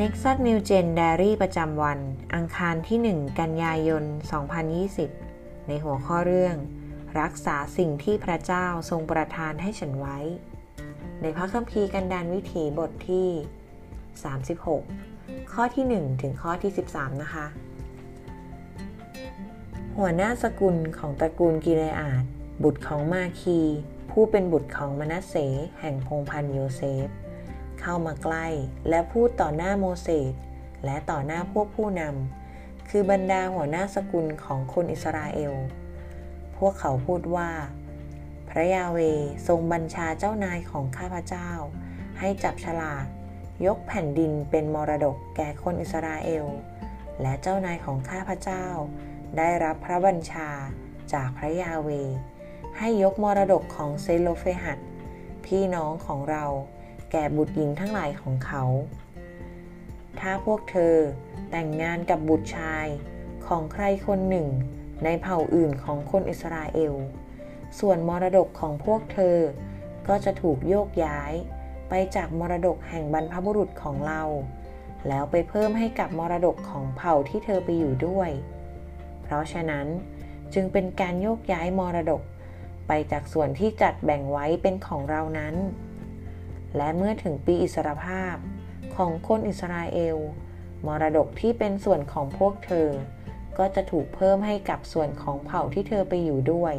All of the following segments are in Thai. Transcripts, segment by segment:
Nexus New Gen Diary ประจำวัน อังคารที่ 1 กันยายน 2020 ในหัวข้อเรื่อง รักษาสิ่งที่พระเจ้าทรงประทานให้ฉันไว้ ในพระคัมภีร์กันดานวิถีบทที่ 36 ข้อที่ 1 ถึงข้อที่ 13 นะคะ หัวหน้าสกุลของตระกูลกิเลอาดบุตรของมาคี ผู้เป็นบุตรของมนัสเสแห่งพงพันโยเซฟ เข้ามาใกล้และพูดต่อหน้าโมเสสและต่อหน้าพวกผู้นำคือบรรดาหัวหน้าสกุลของคนอิสราเอล พวกเขาพูดว่า พระยาเวทรงบัญชาเจ้านายของข้าพเจ้า ให้จับฉลากยกแผ่นดินเป็นมรดกแก่คนอิสราเอล และเจ้านายของข้าพเจ้า ได้รับพระบัญชาจากพระยาเว ให้ยกมรดกของเซโลเฟหัดพี่น้องของเรา แก่บุตรหญิงทั้งหลายของเขา ถ้าพวกเธอแต่งงานกับบุตรชายของใครคนหนึ่ง ในเผ่าอื่นของคนอิสราเอล ส่วนมรดกของพวกเธอ ก็จะถูกโยกย้าย ไปจากมรดกแห่งบรรพบุรุษของเรา แล้วไปเพิ่มให้กับมรดกของเผ่าที่เธอไปอยู่ด้วย เพราะฉะนั้นจึงเป็นการโยกย้ายมรดกไปจากส่วนที่จัดแบ่งไว้เป็นของเรานั้น และเมื่อถึงปีอิสรภาพของคนอิสราเอล มรดกที่เป็นส่วนของพวกเธอ ก็จะถูกเพิ่มให้กับส่วนของเผ่าที่เธอไปอยู่ด้วย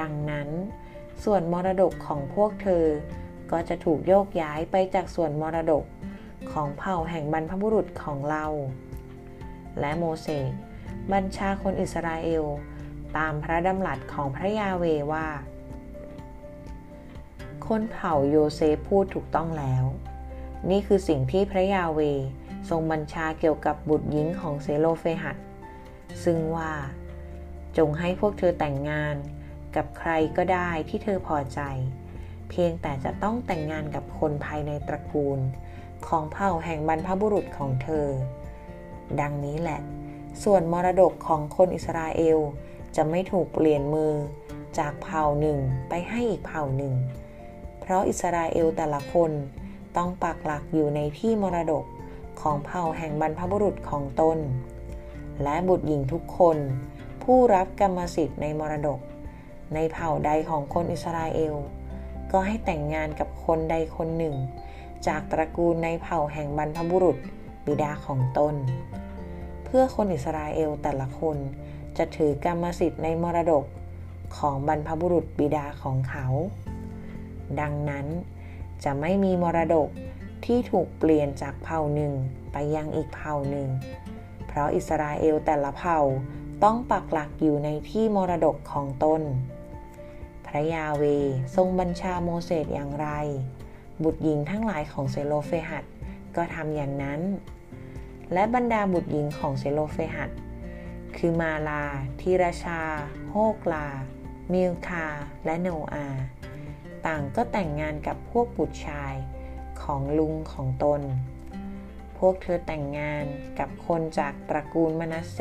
ดังนั้น ส่วนมรดกของพวกเธอ ก็จะถูกโยกย้ายไปจากส่วนมรดกของเผ่าแห่งบรรพบุรุษของเรา และโมเสสบัญชาคนอิสราเอล ตามพระดำรัสของพระยาเวว่า คนเผ่าโยเซฟพูดถูกต้องแล้ว นี่คือสิ่งที่พระยาเวทรงบัญชาเกี่ยวกับบุตรหญิงของเซโลเฟหัดซึ่งว่า จงให้พวกเธอแต่งงานกับใครก็ได้ที่เธอพอใจ เพียงแต่จะต้องแต่งงานกับคนภายในตระกูล ของเผ่าแห่งบรรพบุรุษของเธอ ดังนี้แหละ ส่วนมรดกของคนอิสราเอลจะไม่ถูกเปลี่ยนมือจากเผ่าหนึ่งไปให้อีกเผ่าหนึ่ง เพราะอิสราเอลแต่ละคนต้องปักหลักอยู่ในที่มรดกของเผ่าแห่งบรรพบุรุษของตน และบุตรหญิงทุกคน ผู้รับกรรมสิทธิ์ในมรดก ในเผ่าใดของคนอิสราเอล ก็ให้แต่งงานกับคนใดคนหนึ่ง จากตระกูลในเผ่าแห่งบรรพบุรุษบิดาของตน เพื่อคนอิสราเอลแต่ละคนจะถือกรรมสิทธิ์ในมรดกของบรรพบุรุษบิดาของเขา ดังนั้น จะไม่มีมรดกที่ถูกเปลี่ยนจากเผ่าหนึ่งไปยังอีกเผ่าหนึ่ง เพราะอิสราเอลแต่ละเผ่าต้องปักหลักอยู่ในที่มรดกของตน พระยาห์เวห์ทรงบัญชาโมเสสอย่างไร บุตรหญิงทั้งหลายของเซโลเฟหัดก็ทำอย่างนั้น และบรรดาบุตรหญิงของเซโลเฟหัดคือมาลาทีราชา โฮกลา มิลคา และโนอา ต่างก็แต่งงานกับพวกบุตรชายของลุงของตน พวกเธอแต่งงานกับคนจากตระกูลมนัสเส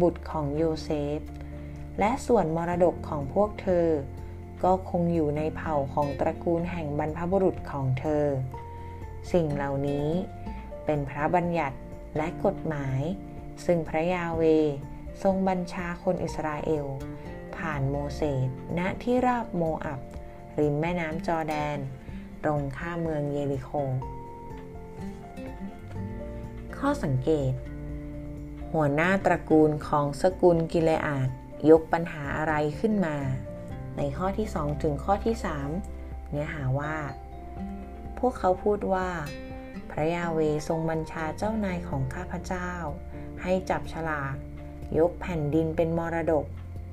บุตรของโยเซฟ และส่วนมรดกของพวกเธอ ก็คงอยู่ในเผ่าของตระกูลแห่งบรรพบุรุษของเธอ สิ่งเหล่านี้เป็นพระบัญญัติและกฎหมาย ซึ่งพระยาเวทรงบัญชาคนอิสราเอล ผ่านโมเสสณที่ราบโมอับ ริมแม่น้ำจอแดน ตรงข้ามเมืองเยริโค ข้อสังเกต หัวหน้าตระกูลของสกุลกิเลอาดยกปัญหาอะไรขึ้นมา ในข้อที่ 2 ถึงข้อที่ 3 เนื้อหาว่า พวกเขาพูดว่า พระยาเวทรงบัญชาเจ้านายของข้าพเจ้า ให้จับฉลากยกแผ่นดินเป็นมรดก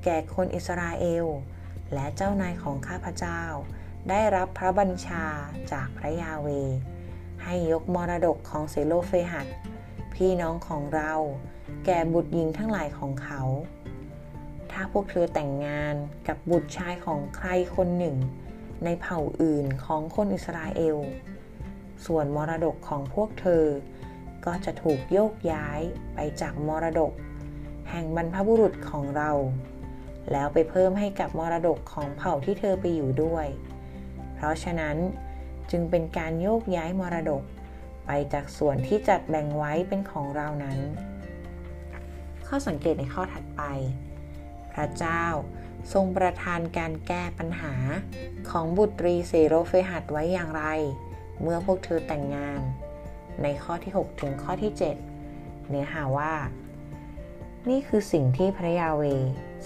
แก่คนอิสราเอล และเจ้านายของข้าพเจ้า ได้รับพระบัญชาจากพระยาเว ให้ยกมรดกของเซโลเฟหัดพี่น้องของเรา แก่บุตรหญิงทั้งหลายของเขา ถ้าพวกเธอแต่งงานกับบุตรชายของใครคนหนึ่ง ในเผ่าอื่นของคนอิสราเอล ส่วนมรดกของพวกเธอ ก็จะถูกโยกย้ายไปจากมรดก แห่งบรรพบุรุษของเรา แล้วไปเพิ่มให้กับมรดกของเผ่าที่เธอไปอยู่ด้วย เพราะฉะนั้นจึงเป็นการโยกย้ายมรดก ไปจากส่วนที่จัดแบ่งไว้เป็นของเรานั้น ข้อสังเกตในข้อถัดไป พระเจ้าทรงประทานการแก้ปัญหาของบุตรีเซโรเฟหัดไว้อย่างไร เมื่อพวกเธอแต่งงาน ในข้อที่ 6 ถึงข้อที่ 7 เนื้อหาว่า นี่คือสิ่งที่พระยาเว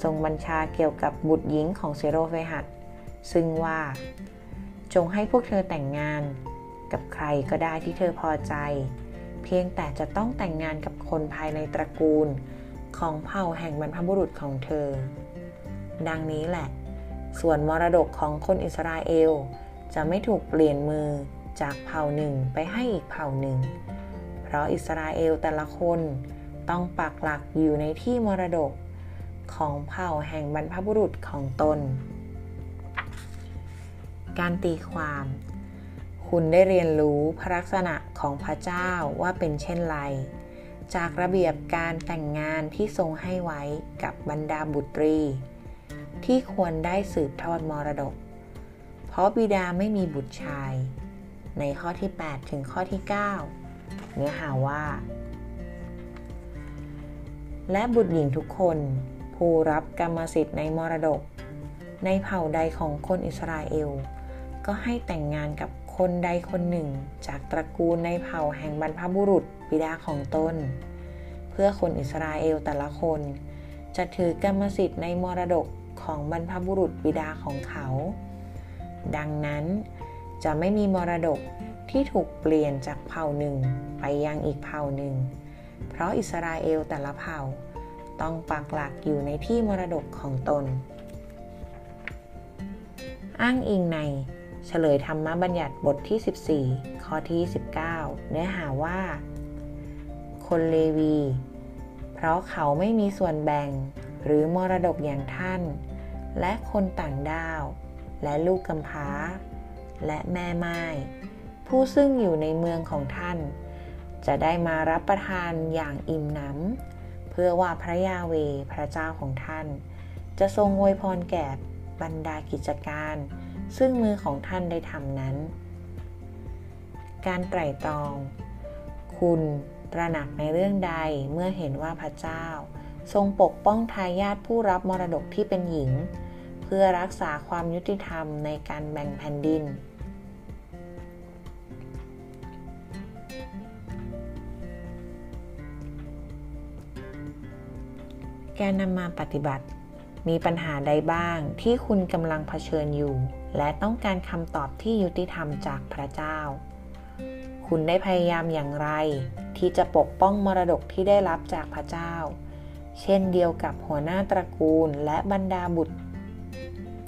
ทรงบัญชาเกี่ยวกับบุตรหญิงของเซโรเฟหัดซึ่งว่า จงให้พวกเธอแต่งงานกับใครก็ได้ที่เธอพอใจ เพียงแต่จะต้องแต่งงานกับคนภายในตระกูลของเผ่าแห่งบรรพบุรุษของเธอ ดังนี้แหละ ส่วนมรดกของคนอิสราเอล จะไม่ถูกเปลี่ยนมือจากเผ่าหนึ่งไปให้อีกเผ่าหนึ่ง เพราะอิสราเอลแต่ละคนต้องปักหลักอยู่ในที่มรดก ของเผ่าแห่งบรรพบุรุษของตน การตีความ คุณได้เรียนรู้พระลักษณะของพระเจ้าว่าเป็นเช่นไร จากระเบียบการแต่งงานที่ทรงให้ไว้กับบรรดาบุตรี ที่ควรได้สืบทอดมรดก เพราะบิดาไม่มีบุตรชาย ในข้อที่ 8 ถึงข้อที่ 9 เนื้อหาว่าและบุตรหญิงทุกคน ผู้รับกรรมสิทธิ์ในมรดก ในเผ่าใดของคนอิสราเอล ก็ให้แต่งงานกับคนใดคนหนึ่ง จากตระกูลในเผ่าแห่งบรรพบุรุษบิดาของตน เพื่อคนอิสราเอลแต่ละคน จะถือกรรมสิทธิ์ในมรดกของบรรพบุรุษบิดาของเขา ดังนั้นจะไม่มีมรดกที่ถูกเปลี่ยนจากเผ่าหนึ่งไปยังอีกเผ่าหนึ่ง เพราะอิสราเอลแต่ละเผ่า ต้องปักหลักอยู่ในที่มรดกของตน อ้างอิงใน เฉลยธรรมบัญญัติบทที่ 14 ข้อที่ 19 เนื้อหาว่า คนเลวี เพราะเขาไม่มีส่วนแบ่งหรือมรดกอย่างท่าน และคนต่างด้าว และลูกกำพร้า และแม่ไม้ผู้ซึ่งอยู่ในเมืองของท่าน จะได้มารับประทานอย่างอิ่มหนำ พื่อว่าพระยาเวพระเจ้าของท่าน จะทรงอวยพรแก่บรรดากิจการ ซึ่งมือของท่านได้ทำนั้น การไตร่ตรอง คุณตระหนักในเรื่องใดเมื่อเห็นว่าพระเจ้า ทรงปกป้องทายาทผู้รับมรดกที่เป็นหญิง เพื่อรักษาความยุติธรรมในการแบ่งแผ่นดิน การนำมาปฏิบัติ มีปัญหาใดบ้างที่คุณกำลังเผชิญอยู่ และต้องการคำตอบที่ยุติธรรมจากพระเจ้า คุณได้พยายามอย่างไร ที่จะปกป้องมรดกที่ได้รับจากพระเจ้า เช่นเดียวกับหัวหน้าตระกูลและบรรดาบุตร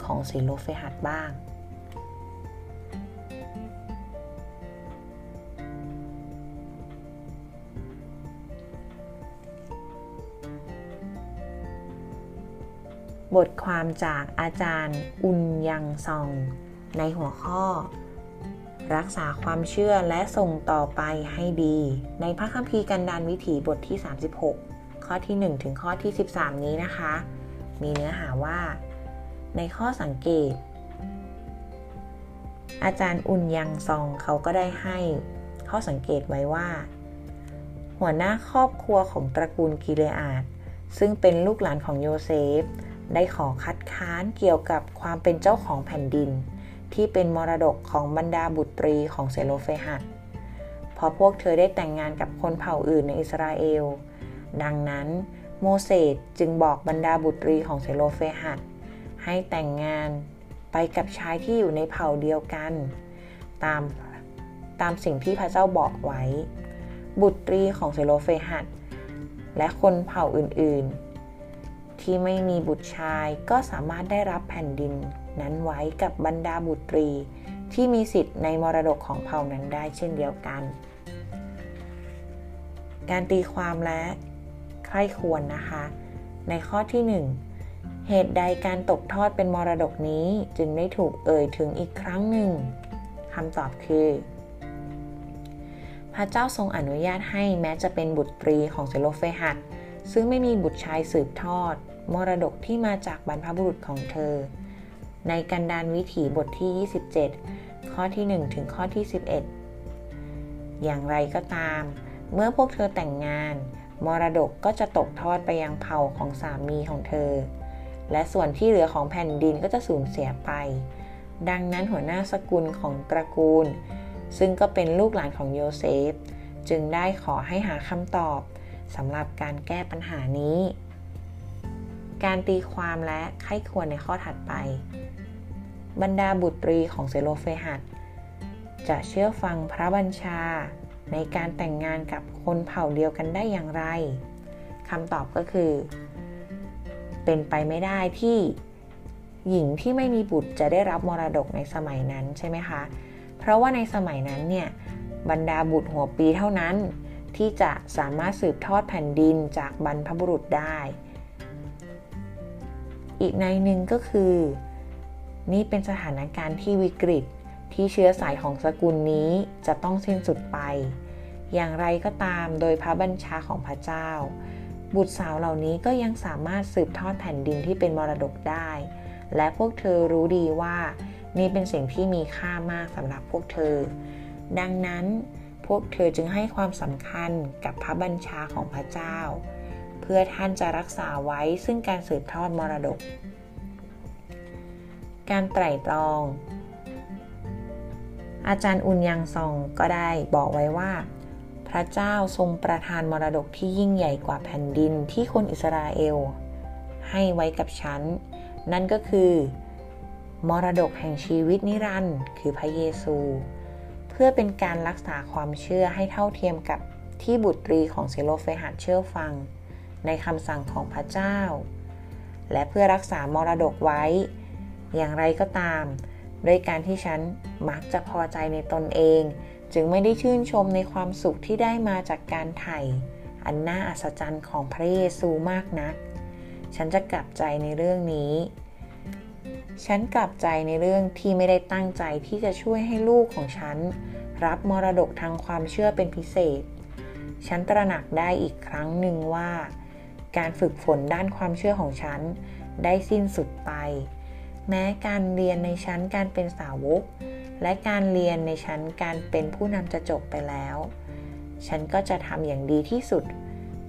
ของซิโลเฟหัดบ้าง บทความจากอาจารย์อุนยังซอง ในหัวข้อ รักษาความเชื่อและส่งต่อไปให้ดี ในพระคัมภีร์กันดานวิถีบทที่ 36 ข้อที่ 1 ถึงข้อที่ 13 นี้นะคะ มีเนื้อหาว่า ในข้อสังเกต อาจารย์อุนยังซองเขาก็ได้ให้ ข้อสังเกตไว้ว่า หัวหน้าครอบครัวของตระกูลกิเลอาดซึ่งเป็นลูกหลานของโยเซฟ ได้ขอคัดค้านเกี่ยวกับความเป็นเจ้าของแผ่นดิน ที่เป็นมรดกของบรรดาบุตรีของเซโลเฟหัดเพราะพวกเธอได้แต่งงานกับคนเผ่าอื่นในอิสราเอล ดังนั้นโมเสสจึงบอกบรรดาบุตรีของเซโลเฟหัดให้แต่งงานไปกับชายที่อยู่ในเผ่าเดียวกัน ตามตามสิ่งที่พระเจ้าบอกไว้ บุตรีของเซโลเฟหัดและคนเผ่าอื่นๆ ที่ไม่มีบุตรชายก็สามารถได้รับแผ่นดิน นั้นไว้กับบรรดาบุตรี ที่มีสิทธิ์ในมรดกของเผ่านั้นได้เช่นเดียวกัน การตีความและใคร่ควรนะคะ ในข้อที่ 1 เหตุใดการตกทอดเป็นมรดกนี้จึงได้ถูกเอ่ยถึงอีกครั้งหนึ่งคำตอบคือพระเจ้าทรงอนุญาตให้แม้จะเป็นบุตรีของเซโลเฟหัดซึ่งไม่มีบุตรชายสืบทอด มรดกที่มาจากบรรพบุรุษของเธอ ในกันดานวิถีบทที่ 27 ข้อที่ 1 ถึงข้อที่ 11 อย่างไรก็ตาม เมื่อพวกเธอแต่งงาน มรดกก็จะตกทอดไปยังเผ่าของสามีของเธอ และส่วนที่เหลือของแผ่นดินก็จะสูญเสียไป ดังนั้นหัวหน้าสกุลของตระกูล ซึ่งก็เป็นลูกหลานของโยเซฟ จึงได้ขอให้หาคำตอบสำหรับการแก้ปัญหานี้ การตีความและใคร่ครวญในข้อถัดไป บรรดาบุตรีของเซโลเฟหัดจะเชื่อฟังพระบัญชา ในการแต่งงานกับคนเผ่าเดียวกันได้อย่างไรคำตอบก็คือ เป็นไปไม่ได้ที่หญิงที่ไม่มีบุตรจะได้รับมรดกในสมัยนั้นใช่ไหมคะ เพราะว่าในสมัยนั้นเนี่ยบรรดาบุตรหัวปีเท่านั้น ที่จะสามารถสืบทอดแผ่นดินจากบรรพบุรุษได้ อีกในหนึ่งก็คือ นี่เป็นสถานการณ์ที่วิกฤตที่เชื้อสายของสกุลนี้จะต้องสิ้นสุดไป อย่างไรก็ตามโดยพระบัญชาของพระเจ้า บุตรสาวเหล่านี้ก็ยังสามารถสืบทอดแผ่นดินที่เป็นมรดกได้ และพวกเธอรู้ดีว่า นี่เป็นสิ่งที่มีค่ามากสำหรับพวกเธอ ดังนั้นพวกเธอจึงให้ความสำคัญกับพระบัญชาของพระเจ้า เพื่อท่านจะรักษาไว้ซึ่งการสืบทอดมรดก การไตร่ตรอง อาจารย์อุนยังซองก็ได้บอกไว้ว่า พระเจ้าทรงประทานมรดกที่ยิ่งใหญ่กว่าแผ่นดินที่คนอิสราเอล ให้ไว้กับฉัน นั่นก็คือ มรดกแห่งชีวิตนิรันดร์คือพระเยซู เพื่อเป็นการรักษาความเชื่อให้เท่าเทียมกับที่บุตรีของเซโลเฟหัดเชื่อฟัง ในคำสั่งของพระเจ้า และเพื่อรักษามรดกไว้ อย่างไรก็ตาม ด้วยการที่ฉันมักจะพอใจในตนเอง จึงไม่ได้ชื่นชมในความสุขที่ได้มาจากการไถ่อันน่าอัศจรรย์ของพระเยซูมากนัก ฉันจะกลับใจในเรื่องนี้ ฉันกลับใจในเรื่องที่ไม่ได้ตั้งใจที่จะช่วยให้ลูกของฉัน รับมรดกทางความเชื่อเป็นพิเศษ ฉันตระหนักได้อีกครั้งหนึ่งว่า การฝึกฝนด้านความเชื่อของฉัน ได้สิ้นสุดไป แม้การเรียนในชั้นการเป็นสาวก และการเรียนในชั้นการเป็นผู้นำจะจบไปแล้ว ฉันก็จะทำอย่างดีที่สุด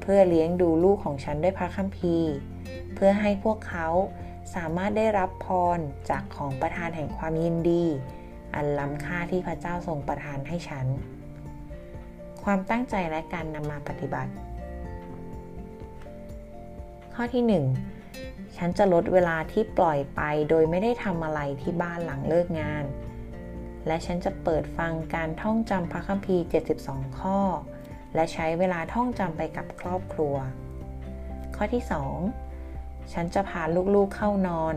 เพื่อเลี้ยงดูลูกของฉันด้วยพระคัมภีร์ เพื่อให้พวกเขาสามารถได้รับพรจากของประทานแห่งความยินดี อันล้ำค่าที่พระเจ้าทรงประทานให้ฉัน ความตั้งใจและการนำมาปฏิบัติ ข้อที่ 1 ฉันจะลดเวลาที่ปล่อยไปโดยไม่ได้ทำอะไรที่บ้านหลังเลิกงาน และฉันจะเปิดฟังการท่องจำพระคัมภีร์ 72 ข้อ และใช้เวลาท่องจำไปกับครอบครัว ข้อที่ 2 ฉันจะพาลูกๆเข้านอน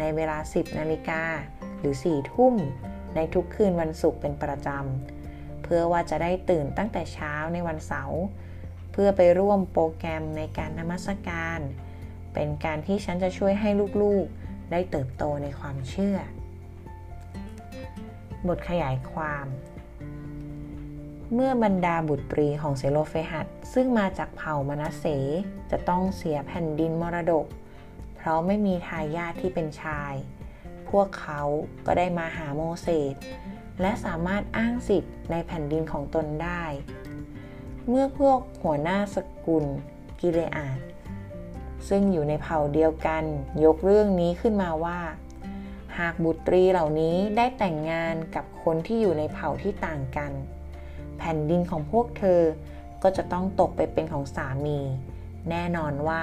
ในเวลา 10 นาฬิกาหรือ 4 ทุ่ม ในทุกคืนวันศุกร์เป็นประจำ เพื่อว่าจะได้ตื่นตั้งแต่เช้าในวันเสาร์ พื่อไปร่วมโปรแกรมในการนมัสการ เป็นการที่ฉันจะช่วยให้ลูกๆ ได้เติบโตในความเชื่อ บทขยายความ เมื่อบรรดาบุตรีของเซโลเฟหัดซึ่งมาจากเผ่ามนัสเสจะต้องเสียแผ่นดินมรดก เพราะไม่มีทายาทที่เป็นชาย พวกเขาก็ได้มาหาโมเสสและสามารถอ้างสิทธิ์ในแผ่นดินของตนได้ เมื่อพวกหัวหน้าสกุลกิเลอาดซึ่งอยู่ในเผ่าเดียวกัน ยกเรื่องนี้ขึ้นมาว่า หากบุตรีเหล่านี้ได้แต่งงานกับคนที่อยู่ในเผ่าที่ต่างกัน แผ่นดินของพวกเธอก็จะต้องตกไปเป็นของสามี แน่นอนว่า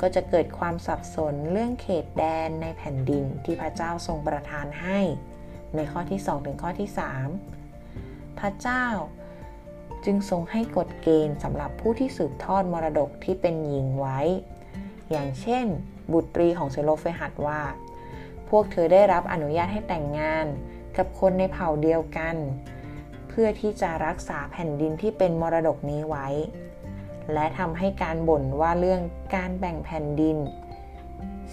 ก็จะเกิดความสับสนเรื่องเขตแดนในแผ่นดินที่พระเจ้าทรงประทานให้ ในข้อที่ 2 ถึงข้อที่ 3 พระเจ้า จึงทรงให้กฎเกณฑ์สำหรับผู้ที่สืบทอดมรดกที่เป็นหญิงไว้ อย่างเช่น บุตรีของเซโลเฟหัดว่า พวกเธอได้รับอนุญาตให้แต่งงานกับคนในเผ่าเดียวกัน เพื่อที่จะรักษาแผ่นดินที่เป็นมรดกนี้ไว้ และทำให้การบ่นว่าเรื่องการแบ่งแผ่นดิน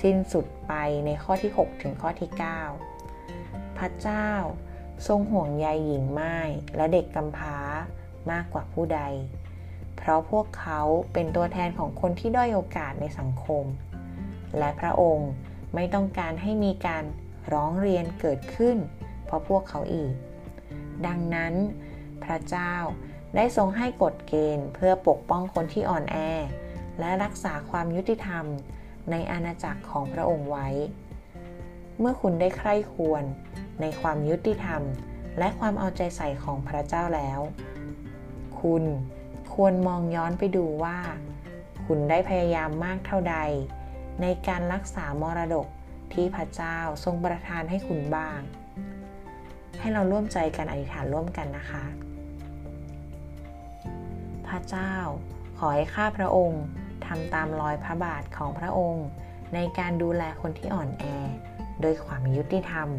สิ้นสุดไปในข้อที่ 6 ถึงข้อที่ 9 พระเจ้า ทรงห่วงใยหญิงไม้และเด็กกำพร้า มากกว่าผู้ใด เพราะพวกเขาเป็นตัวแทนของคนที่ด้อยโอกาสในสังคม และพระองค์ไม่ต้องการให้มีการร้องเรียนเกิดขึ้น เพราะพวกเขาอีก ดังนั้น พระเจ้าได้ทรงให้กฎเกณฑ์เพื่อปกป้องคนที่อ่อนแอ และรักษาความยุติธรรมในอาณาจักรของพระองค์ไว้ เมื่อคุณได้ใคร่ควรในความยุติธรรม และความเอาใจใส่ของพระเจ้าแล้ว คุณ ควรมองย้อนไปดูว่า คุณได้พยายามมากเท่าใด ในการรักษามรดกที่พระเจ้าทรงประทานให้คุณบ้าง ให้เราร่วมใจกันอธิษฐานร่วมกันนะคะ พระเจ้าขอให้ข้าพระองค์ทำตามรอยพระบาทของพระองค์ ในการดูแลคนที่อ่อนแอ โดยความยุติธรรม